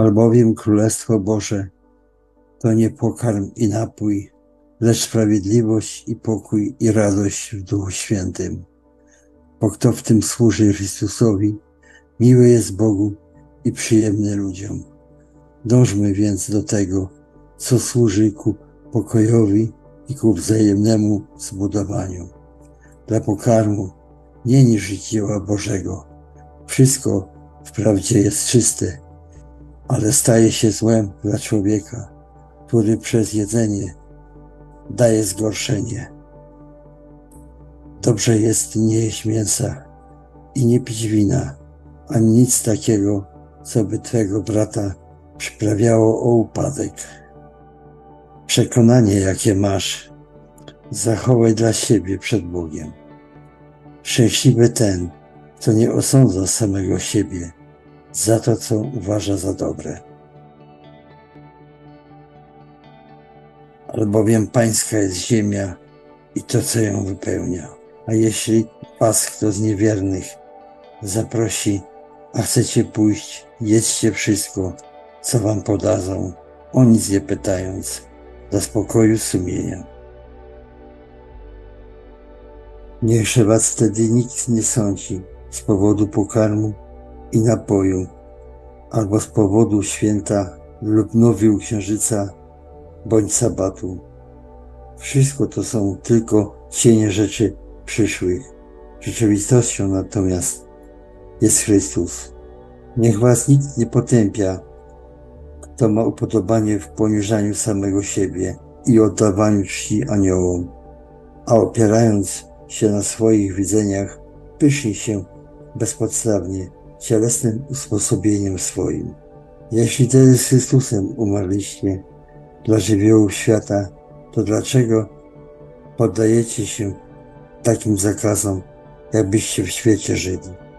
albowiem Królestwo Boże to nie pokarm i napój, lecz sprawiedliwość i pokój i radość w Duchu Świętym. Bo kto w tym służy Chrystusowi, miły jest Bogu i przyjemny ludziom. Dążmy więc do tego, co służy ku pokojowi i ku wzajemnemu zbudowaniu. Dla pokarmu nie niż dzieła Bożego. Wszystko wprawdzie jest czyste, ale staje się złem dla człowieka, który przez jedzenie daje zgorszenie. Dobrze jest nie jeść mięsa i nie pić wina, ani nic takiego, co by Twego brata przyprawiało o upadek. Przekonanie, jakie masz, zachowaj dla siebie przed Bogiem. Szczęśliwy ten, kto nie osądza samego siebie za to, co uważa za dobre. Albowiem pańska jest ziemia i to, co ją wypełnia. A jeśli was kto z niewiernych zaprosi, a chcecie pójść, jedzcie wszystko, co wam podadzą, o nic nie pytając, dla spokoju sumienia. Niechże was wtedy nikt nie sądzi z powodu pokarmu i napoju, albo z powodu święta lub nowiu księżyca bądź sabatu. Wszystko to są tylko cienie rzeczy przyszłych. Rzeczywistością natomiast jest Chrystus. Niech was nikt nie potępia, kto ma upodobanie w poniżaniu samego siebie i oddawaniu czci aniołom, a opierając się na swoich widzeniach, pyszni się bezpodstawnie cielesnym usposobieniem swoim. Jeśli tedy z Chrystusem umarliście dla żywiołów świata, to dlaczego poddajecie się takim zakazom, jakbyście w świecie żyli?